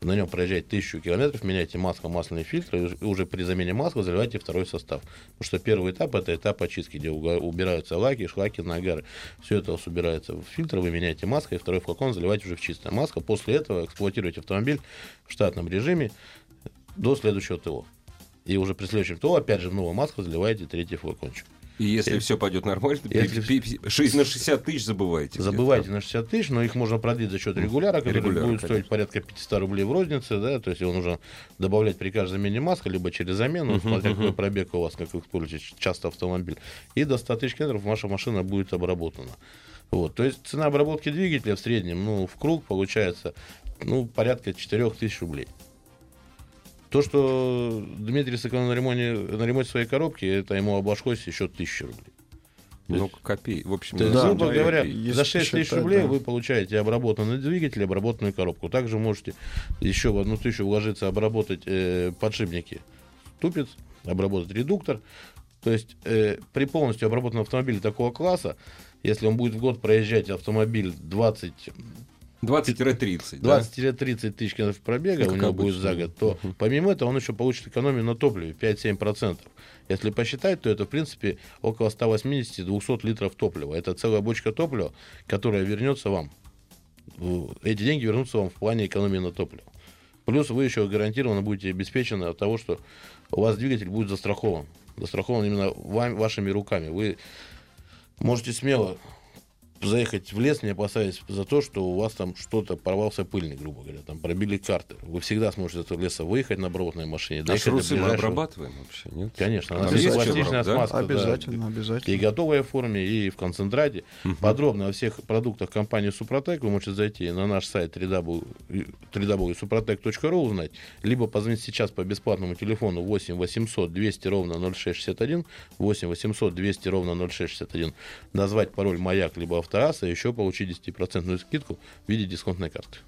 Speaker 3: На нем проезжаете тысячу километров, меняете масло, масляные фильтры, и уже- при замене масла заливаете второй состав. Потому что первый этап это этап очистки, где убираются лаки, шлаки, нагары. Все это у вас убирается в фильтр, вы меняете масло, и второй флакон заливаете уже в чистое масло. После этого эксплуатируете автомобиль в штатном режиме до следующего ТО. И уже при следующем ТО, опять же, в новое масло заливаете третий флакончик.
Speaker 1: И если
Speaker 3: Если-
Speaker 1: все пойдет нормально,
Speaker 3: если-
Speaker 1: пи- пи- пи- 60 на 60 тысяч забывайте.
Speaker 3: Забывайте на 60 тысяч, но их можно продлить за счет регуляра, который
Speaker 1: Регуляра,
Speaker 3: будет стоить
Speaker 1: конечно.
Speaker 3: порядка 500 рублей в рознице, да, то есть его нужно добавлять при каждой замене маска, либо через замену, смотря какой пробег у вас, как вы используете часто автомобиль. И до 100 тысяч километров ваша машина будет обработана. Вот, то есть цена обработки двигателя в среднем, ну, в круг получается, ну, порядка 4 тысяч рублей. То, что Дмитрий сэкономил на ремонте, на ремонте своей коробки, это ему обошлось еще 1000 рублей.
Speaker 1: Ну, копей. В общем,
Speaker 3: То есть,
Speaker 4: Да,
Speaker 3: грубо
Speaker 4: да,
Speaker 3: говоря, за 6 тысяч рублей
Speaker 4: да.
Speaker 3: вы получаете обработанный двигатель, обработанную коробку. Также можете еще в одну тысячу вложиться, обработать э, подшипники тупец, обработать редуктор. То есть э, при полностью обработанном автомобиле такого класса, если он будет в год проезжать автомобиль 20
Speaker 1: 20-30. да?
Speaker 3: 20-30 тысяч километров пробега
Speaker 1: Ну,
Speaker 3: у
Speaker 1: как
Speaker 3: него будет
Speaker 1: обычно.
Speaker 3: за год, то помимо этого он еще получит экономию на топливе 5-7%. Если посчитать, то это, в принципе, около 180-200 литров топлива. Это целая бочка топлива, которая вернется вам. Эти деньги вернутся вам в плане экономии на топливо. Плюс вы еще гарантированно будете обеспечены от того, что у вас двигатель будет застрахован. Застрахован именно вами, вашими руками. Вы можете смело заехать в лес, не опасаясь за то, что у вас там что-то порвался пыльник, грубо говоря, там пробили карты. Вы всегда сможете из этого леса выехать на обработанной машине.
Speaker 1: А
Speaker 3: до
Speaker 1: шрусы мы обрабатываем вообще, нет?
Speaker 3: Конечно, нас есть пластичная
Speaker 1: да?
Speaker 3: смазка. да.
Speaker 4: Обязательно,
Speaker 3: И
Speaker 4: обязательно.
Speaker 3: в готовой форме, и в концентрате. Подробно о всех продуктах компании Супротек вы можете зайти на наш сайт www.suprotec.ru узнать, либо позвонить сейчас по бесплатному телефону 8 800 200 ровно 0661, 8 800 200 ровно 0661, назвать пароль «Маяк» либо автоаса и еще получить 10% скидку в виде дисконтной карты.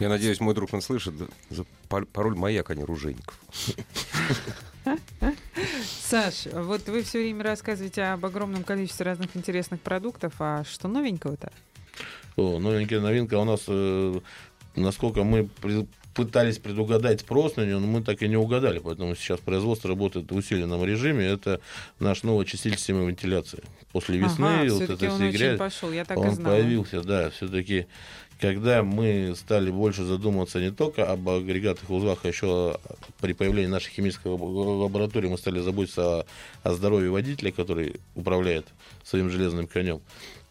Speaker 1: Я надеюсь, мой друг он слышит. пароль маяк, а не Ружейников.
Speaker 2: Саш, вот вы все время рассказываете об огромном количестве разных интересных продуктов, а что новенького-то?
Speaker 3: О, новенькая новинка у нас, э, насколько мы при- пытались предугадать спрос на нее, но мы так и не угадали, поэтому сейчас производство работает в усиленном режиме. Это наш новый очиститель системы вентиляции. После весны
Speaker 2: Ага,
Speaker 3: вот вся
Speaker 2: очень
Speaker 3: грязь,
Speaker 2: пошел, я так и
Speaker 3: он
Speaker 2: знала.
Speaker 3: появился, да, все-таки, когда мы стали больше задумываться не только об агрегатах и узлах, а еще при появлении нашей химической лаб- лаборатории мы стали заботиться о, о здоровье водителя, который управляет своим железным конем.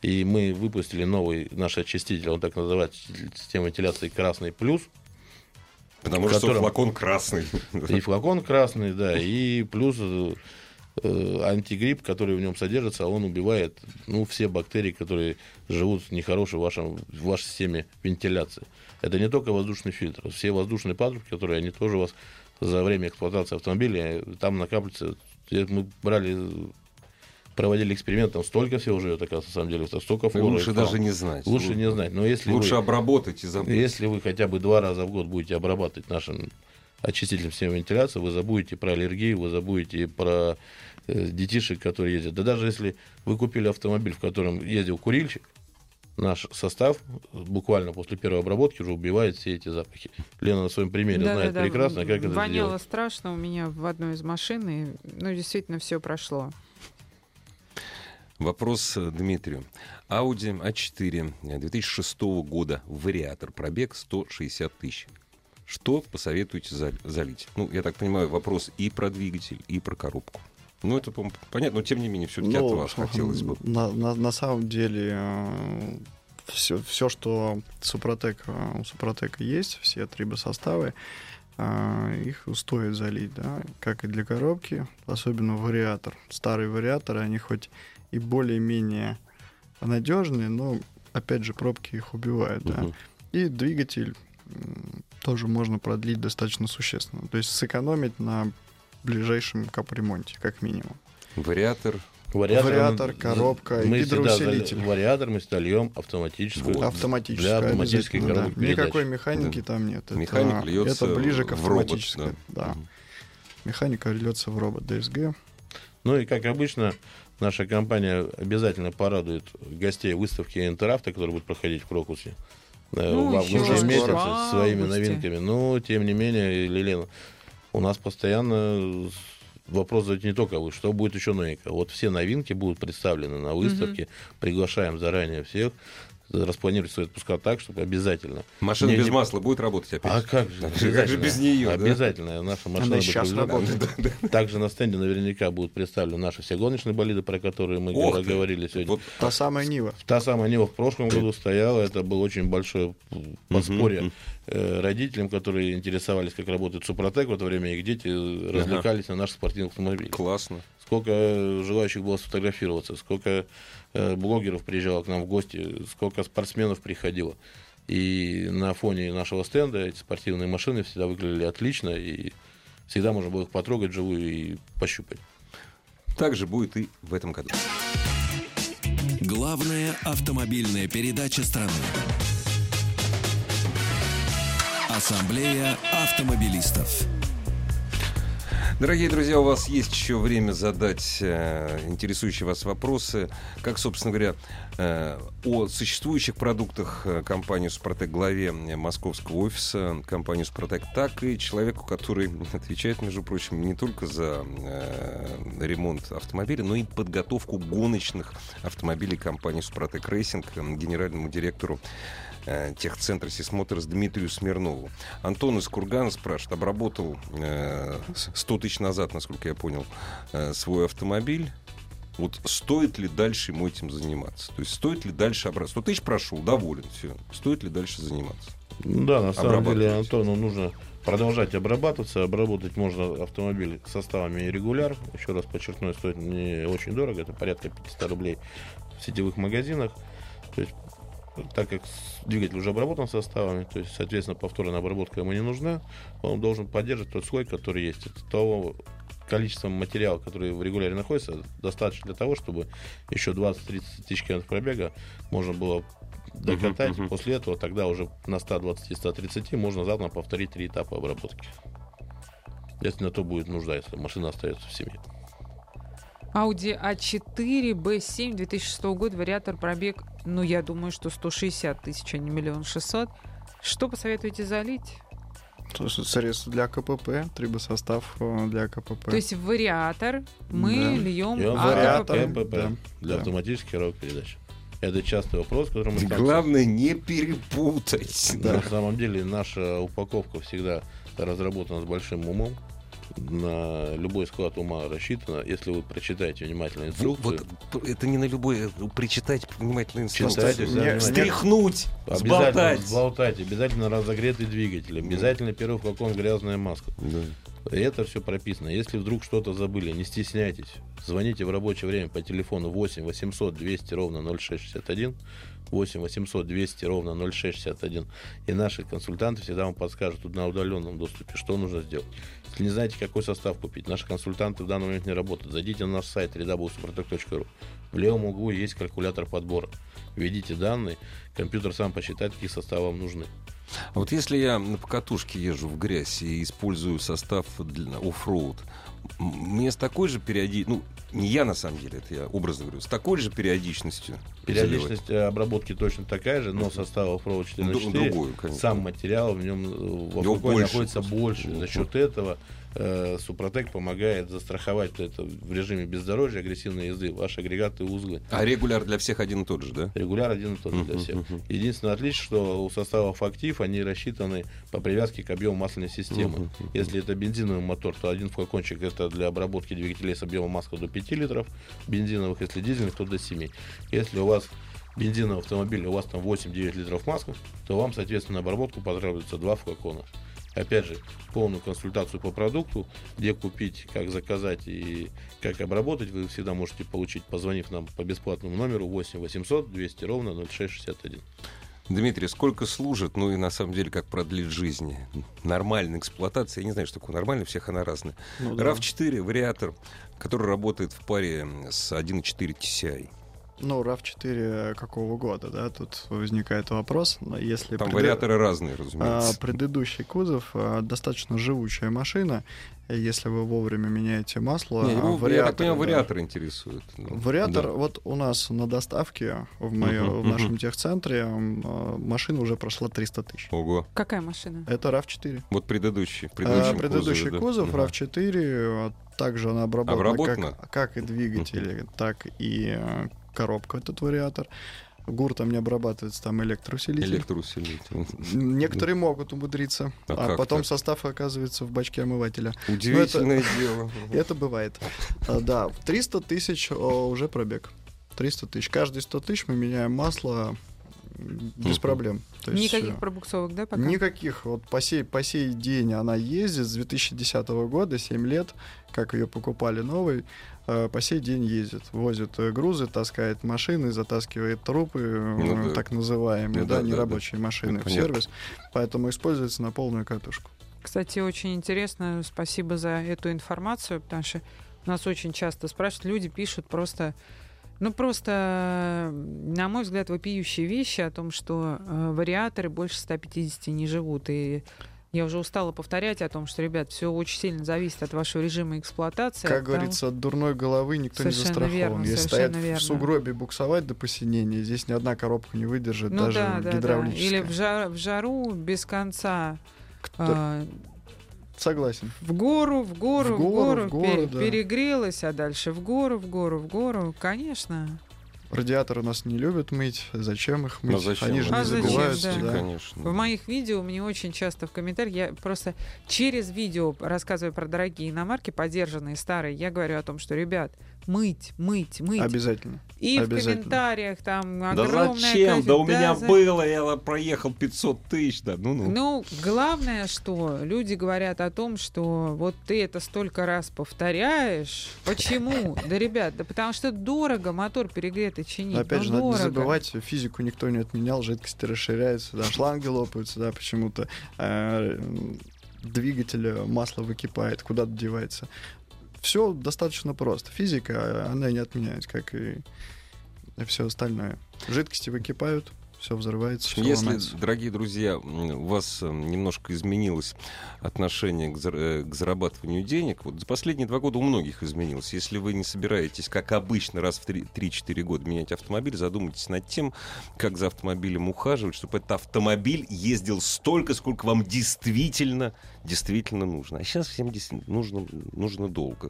Speaker 3: И мы выпустили новый наш очиститель, он так называется, система вентиляции «Красный плюс»,
Speaker 1: Потому
Speaker 3: В
Speaker 1: что
Speaker 3: котором-
Speaker 1: флакон красный.
Speaker 3: и флакон красный, да, и плюс э, антигрипп, который в нем содержится, он убивает ну, все бактерии, которые живут нехорошие в, вашем, в вашей системе вентиляции. Это не только воздушный фильтр. Все воздушные патрубки, которые они тоже у вас за время эксплуатации автомобиля, там накапливается. э, Мы брали, проводили эксперимент, там столько всего живет, оказывается, на самом деле, столько
Speaker 1: И
Speaker 3: флора и
Speaker 1: Лучше
Speaker 3: фауны.
Speaker 1: даже не знать.
Speaker 3: Лучше не знать. Но если
Speaker 1: Лучше
Speaker 3: вы-
Speaker 1: обработать и забыть.
Speaker 3: если вы хотя бы два раза в год будете обрабатывать нашим очистителем системы вентиляции, вы забудете про аллергии, вы забудете про э, детишек, которые ездят. Да даже если вы купили автомобиль, в котором ездил курильщик, наш состав буквально после первой обработки уже убивает все эти запахи. Лена на своем примере знает
Speaker 2: Да-да-да,
Speaker 3: прекрасно, как это
Speaker 2: Воняло
Speaker 3: сделать.
Speaker 2: страшно у меня в одной из машин, и, ну, действительно, все прошло.
Speaker 1: Вопрос э, Дмитрию. Audi A4 э, 2006 года. Вариатор. Пробег 160 тысяч. Что посоветуете за- залить? Ну, я так понимаю, вопрос и про двигатель, и про коробку. Ну, это, понятно, но тем не менее, все-таки
Speaker 4: Ну,
Speaker 1: от вас хотелось бы.
Speaker 4: На, на- на самом деле, все, все, что Супротек, э, у Супротека есть, все трибосоставы, э, их стоит залить, да, как и для коробки, особенно вариатор. Старые вариаторы, они хоть и более-менее надежные, но, опять же, пробки их убивают, да. И двигатель тоже можно продлить достаточно существенно. То есть сэкономить на ближайшем капремонте, как минимум.
Speaker 1: Вариатор.
Speaker 4: Вариатор,
Speaker 3: мы-
Speaker 4: коробка,
Speaker 3: мы всегда
Speaker 4: гидроусилитель.
Speaker 3: зали- Вариатор мы всегда льем автоматическую.
Speaker 1: Вот.
Speaker 4: Автоматическая.
Speaker 3: Для автоматической коробки
Speaker 4: да.
Speaker 3: передач.
Speaker 4: Никакой механики там нет. Это-
Speaker 1: Механик льется
Speaker 4: Это ближе к
Speaker 1: в робот,
Speaker 4: автоматической.
Speaker 1: да.
Speaker 4: да. Механика льется в робот DSG.
Speaker 3: Ну и как обычно, наша компания обязательно порадует гостей выставки Интеравто, которая будет проходить в Крокусе э,
Speaker 2: Ну,
Speaker 3: в августе месяце своими новинками. Но, тем не менее, Лилена, у нас постоянно вопрос задают не только вы, что будет еще новенькое. Вот все новинки будут представлены на выставке. Приглашаем заранее всех. Распланировать свои отпуска так, чтобы обязательно.
Speaker 1: Машина
Speaker 3: Не-
Speaker 1: без
Speaker 3: не-
Speaker 1: масла будет работать опять?
Speaker 3: А как же?
Speaker 1: Как же без нее, да?
Speaker 3: Обязательно. Наша машина
Speaker 4: Она
Speaker 3: будет
Speaker 4: сейчас
Speaker 3: работать.
Speaker 4: работает.
Speaker 3: Также на стенде наверняка будут представлены наши все гоночные болиды, про которые мы
Speaker 1: Ох ты!
Speaker 3: говорили сегодня.
Speaker 1: Вот
Speaker 4: Та самая Нива.
Speaker 3: Та самая Нива в прошлом году стояла, это было очень большое подспорье э, родителям, которые интересовались, как работает Супротек в это время, их дети развлекались на наших спортивных автомобилях.
Speaker 1: классно.
Speaker 3: Сколько желающих было сфотографироваться, сколько э, блогеров приезжало к нам в гости, сколько спортсменов приходило. И на фоне нашего стенда эти спортивные машины всегда выглядели отлично, и всегда можно было их потрогать живую и пощупать.
Speaker 1: Так же будет и в этом году.
Speaker 5: Главная автомобильная передача страны. Ассамблея автомобилистов.
Speaker 1: Дорогие друзья, у вас есть еще время задать э, интересующие вас вопросы. Как, собственно говоря, э, о существующих продуктах э, компании «Супротек» главе э, московского офиса компании «Супротек», так и человеку, который отвечает, между прочим, не только за э, ремонт автомобиля, но и подготовку гоночных автомобилей компании «Suprotec Racing», э, генеральному директору э, техцентра «Сисмоторс» Дмитрию Смирнову. Антон из Кургана спрашивает, обработал э, 100 тысяч назад, насколько я понял, э, свой автомобиль. Вот стоит ли дальше ему этим заниматься? То есть стоит ли дальше обрабатывать? 100 тысяч прошел, доволен, все. Стоит ли дальше заниматься?
Speaker 3: Да, на самом деле. Антону нужно продолжать обрабатываться. Обработать можно автомобиль составами регуляр. Еще раз подчеркну, стоит не очень дорого. Это порядка 500 рублей в сетевых магазинах. То есть, так как двигатель уже обработан составами, то есть, соответственно, повторная обработка ему не нужна, он должен поддерживать тот слой, который есть. Это того количеством материала, который в регуляре находится, достаточно для того, чтобы еще 20-30 тысяч километров пробега можно было докатать.
Speaker 1: Мгм, мгм.
Speaker 3: После этого тогда уже на 120-130 можно заодно повторить три этапа обработки. Если на то будет нужда, если машина остается в семье.
Speaker 2: Audi A4 B7 2006 года, вариатор пробег, ну, я думаю, что 160 тысяч, а не миллион шестьсот. Что посоветуете залить?
Speaker 4: То есть Средства для КПП, трибосостав э, для КПП.
Speaker 2: То есть в вариатор мы
Speaker 4: Да.
Speaker 2: льем
Speaker 3: он
Speaker 4: вариатор.
Speaker 3: КПП
Speaker 4: да,
Speaker 3: для
Speaker 4: да.
Speaker 3: автоматических коробок передач. Это частый вопрос, который мы.
Speaker 1: Главное не перепутать.
Speaker 3: Да, на самом деле наша упаковка всегда разработана с большим умом. На любой склад ума рассчитана. Если вы прочитаете внимательно инструкцию,
Speaker 1: вот это не на любое. Причитать внимательно инструкцию.
Speaker 3: Читайте,
Speaker 4: не-
Speaker 3: внимательно.
Speaker 1: Стряхнуть,
Speaker 3: обязательно
Speaker 1: сболтать.
Speaker 3: сболтать, обязательно разогретый двигатель, обязательно первый флакон грязная маска.
Speaker 1: Да.
Speaker 3: И это все прописано. Если вдруг что-то забыли, не стесняйтесь. Звоните в рабочее время по телефону 8 800 200 ровно 0661. 8 800 200 ровно 0661. И наши консультанты всегда вам подскажут на удаленном доступе, что нужно сделать. Если не знаете, какой состав купить, наши консультанты в данный момент не работают. Зайдите на наш сайт www.suprotec.ru. В левом углу есть калькулятор подбора. Введите данные, компьютер сам посчитает, какие составы вам нужны.
Speaker 1: А вот если я на покатушке езжу в грязь и использую состав для оффроуд, мне с такой же периодичностью, ну, не я на самом деле, это я образно говорю, с такой же периодичностью заливать?
Speaker 3: Периодичность э, обработки точно такая же, но состав Pro 4 на
Speaker 1: Ду-
Speaker 3: 4
Speaker 1: другую, конечно.
Speaker 3: сам материал в нем э, в
Speaker 1: Его больше
Speaker 3: находится больше. За счет этого э, Супротек помогает застраховать это в режиме бездорожья, агрессивной езды, ваши агрегаты и узлы.
Speaker 1: А регуляр для всех один и тот же, да?
Speaker 3: Регуляр один и тот же для всех. Единственное отличие, что у составов актив они рассчитаны по привязке к объему масляной системы. Если это бензиновый мотор, то один флакончик это для обработки двигателей с объемом масла до 5 литров бензиновых, если дизельных, то до 7. Если у вас бензиновый автомобиль, у вас там 8-9 литров масла, то вам, соответственно, на обработку потребуется два флакона. Опять же, полную консультацию по продукту, где купить, как заказать и как обработать, вы всегда можете получить, позвонив нам по бесплатному номеру 8 800 200 ровно 0661.
Speaker 1: Дмитрий, сколько служит, ну и на самом деле, как продлить жизнь? Нормальная эксплуатация, я не знаю, что такое нормально, всех она разная.
Speaker 4: Ну да.
Speaker 1: RAV4 вариатор, который работает в паре с 1.4 TCI.
Speaker 4: Ну, RAV4 какого года, да, тут возникает вопрос. Если
Speaker 1: Там
Speaker 4: преды-
Speaker 1: вариаторы разные,
Speaker 4: а,
Speaker 1: разумеется.
Speaker 4: предыдущий кузов а, достаточно живучая машина. Если вы вовремя меняете масло,
Speaker 1: Не,
Speaker 4: а,
Speaker 1: его, я
Speaker 4: вариатор,
Speaker 1: так понимаю,
Speaker 4: да.
Speaker 1: вариатор интересует. Ну,
Speaker 4: Вариатор,
Speaker 1: да.
Speaker 4: вот у нас на доставке в, моё-
Speaker 1: Мгм,
Speaker 4: в нашем
Speaker 1: мгм.
Speaker 4: техцентре а, машина уже прошла 300 тысяч.
Speaker 1: Ого.
Speaker 2: Какая машина?
Speaker 4: Это RAV4.
Speaker 1: Вот предыдущий. В
Speaker 4: А,
Speaker 1: предыдущем
Speaker 4: предыдущий
Speaker 1: кузове, да.
Speaker 4: кузов
Speaker 1: Ага.
Speaker 4: RAV4, а, также она обработана,
Speaker 1: Обработана?
Speaker 4: Как, как и двигатели, так и а, коробка, этот вариатор. ГУР там не обрабатывается, там электроусилитель.
Speaker 1: Электроусилитель.
Speaker 4: Некоторые могут умудриться,
Speaker 1: А
Speaker 4: а, потом
Speaker 1: так?
Speaker 4: состав оказывается в бачке омывателя.
Speaker 1: Удивительное дело.
Speaker 4: Это бывает. А, Да, 300 тысяч уже пробег. 300 тысяч. Каждые 100 тысяч мы меняем масло без проблем. То есть,
Speaker 2: Никаких
Speaker 4: э,
Speaker 2: пробуксовок, да, пока?
Speaker 4: Никаких. Вот по сей, по сей день она ездит с 2010 года, 7 лет, как ее покупали новый, по сей день ездит. Возит э, грузы, таскает машины, затаскивает трупы, э,
Speaker 1: Ну да.
Speaker 4: так называемые,
Speaker 1: Ну
Speaker 4: да,
Speaker 1: да, да,
Speaker 4: нерабочие машины
Speaker 1: Ну,
Speaker 4: в
Speaker 1: понятно.
Speaker 4: сервис. Поэтому используется на полную катушку.
Speaker 2: Кстати, очень интересно. Спасибо за эту информацию, потому что нас очень часто спрашивают, люди пишут просто, ну просто, на мой взгляд, вопиющие вещи о том, что э, вариаторы больше 150 не живут. И я уже устала повторять о том, что, ребят, все очень сильно зависит от вашего режима эксплуатации.
Speaker 4: Как
Speaker 2: от того-
Speaker 4: говорится, от дурной головы никто не
Speaker 2: Совершенно
Speaker 4: застрахован.
Speaker 2: верно,
Speaker 4: Если стоять
Speaker 2: верно.
Speaker 4: в сугробе буксовать до посинения, здесь ни одна коробка не выдержит,
Speaker 2: ну
Speaker 4: даже
Speaker 2: да, да, да. Или в, жар- в жару без конца.
Speaker 4: Кто-
Speaker 2: а,
Speaker 4: Согласен.
Speaker 2: В гору, в гору, в
Speaker 4: В гору,
Speaker 2: гору,
Speaker 4: в гору,
Speaker 2: пе-
Speaker 4: да.
Speaker 2: перегрелась, а дальше в гору, в гору, в гору. Конечно.
Speaker 4: Радиаторы нас не любят мыть. Зачем их мыть?
Speaker 1: Ну, зачем?
Speaker 4: Они же
Speaker 2: А
Speaker 4: не
Speaker 2: зачем,
Speaker 4: забиваются.
Speaker 2: да.
Speaker 4: да.
Speaker 1: Конечно.
Speaker 2: В моих видео мне очень часто в комментариях, я просто через видео рассказываю про дорогие иномарки, подержанные, старые, я говорю о том, что, ребят, мыть, мыть, мыть.
Speaker 4: Обязательно.
Speaker 2: И в
Speaker 4: обязательно.
Speaker 2: комментариях там
Speaker 1: Да
Speaker 2: огромное
Speaker 1: зачем? Да у
Speaker 2: количество-
Speaker 1: меня
Speaker 2: за-
Speaker 1: было, я проехал 500 тысяч. Да, ну-ну.
Speaker 2: Ну, главное, что люди говорят о том, что вот ты это столько раз повторяешь. Почему? Да, ребят, да потому что дорого мотор перегретый чинить.
Speaker 4: Но опять же, надо не забывать, физику никто не отменял, жидкости расширяются, да, шланги лопаются, да, почему-то э, м, двигатель, э, масло выкипает, куда-то девается. Все достаточно просто. Физика, она не отменяется, как и все остальное. Жидкости выкипают, все взрывается, все
Speaker 1: Если,
Speaker 4: ломается.
Speaker 1: дорогие друзья, у вас э, немножко изменилось отношение к, зар- э, к зарабатыванию денег, вот за последние два года у многих изменилось. Если вы не собираетесь, как обычно, раз в три- 3-4 года менять автомобиль, задумайтесь над тем, как за автомобилем ухаживать, чтобы этот автомобиль ездил столько, сколько вам действительно, действительно нужно. А сейчас всем действительно нужно, нужно долго.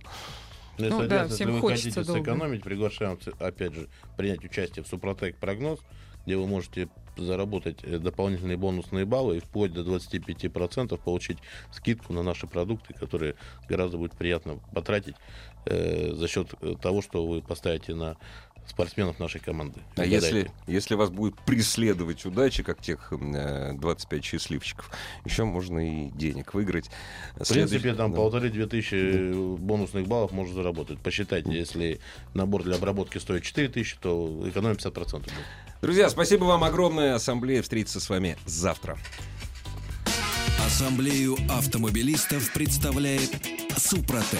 Speaker 3: Ну,
Speaker 2: Ну да, всем
Speaker 3: если вы хотите
Speaker 2: долго.
Speaker 3: сэкономить, приглашаем, опять же, принять участие в Супротек прогноз, где вы можете заработать э, дополнительные бонусные баллы и вплоть до 25% получить скидку на наши продукты, которые гораздо будет приятно потратить э, за счет э, того, что вы поставите на спортсменов нашей команды.
Speaker 1: А если, если вас будет преследовать удача, как тех э, 25 счастливчиков, еще можно и денег выиграть.
Speaker 3: В принципе, там
Speaker 1: да.
Speaker 3: полторы-две тысячи бонусных баллов можно заработать. Посчитайте, если набор для обработки стоит 4 тысячи, то экономим 50% будет.
Speaker 1: Друзья, спасибо вам огромное. Ассамблея встретится с вами завтра.
Speaker 5: Ассамблею автомобилистов представляет Супротек.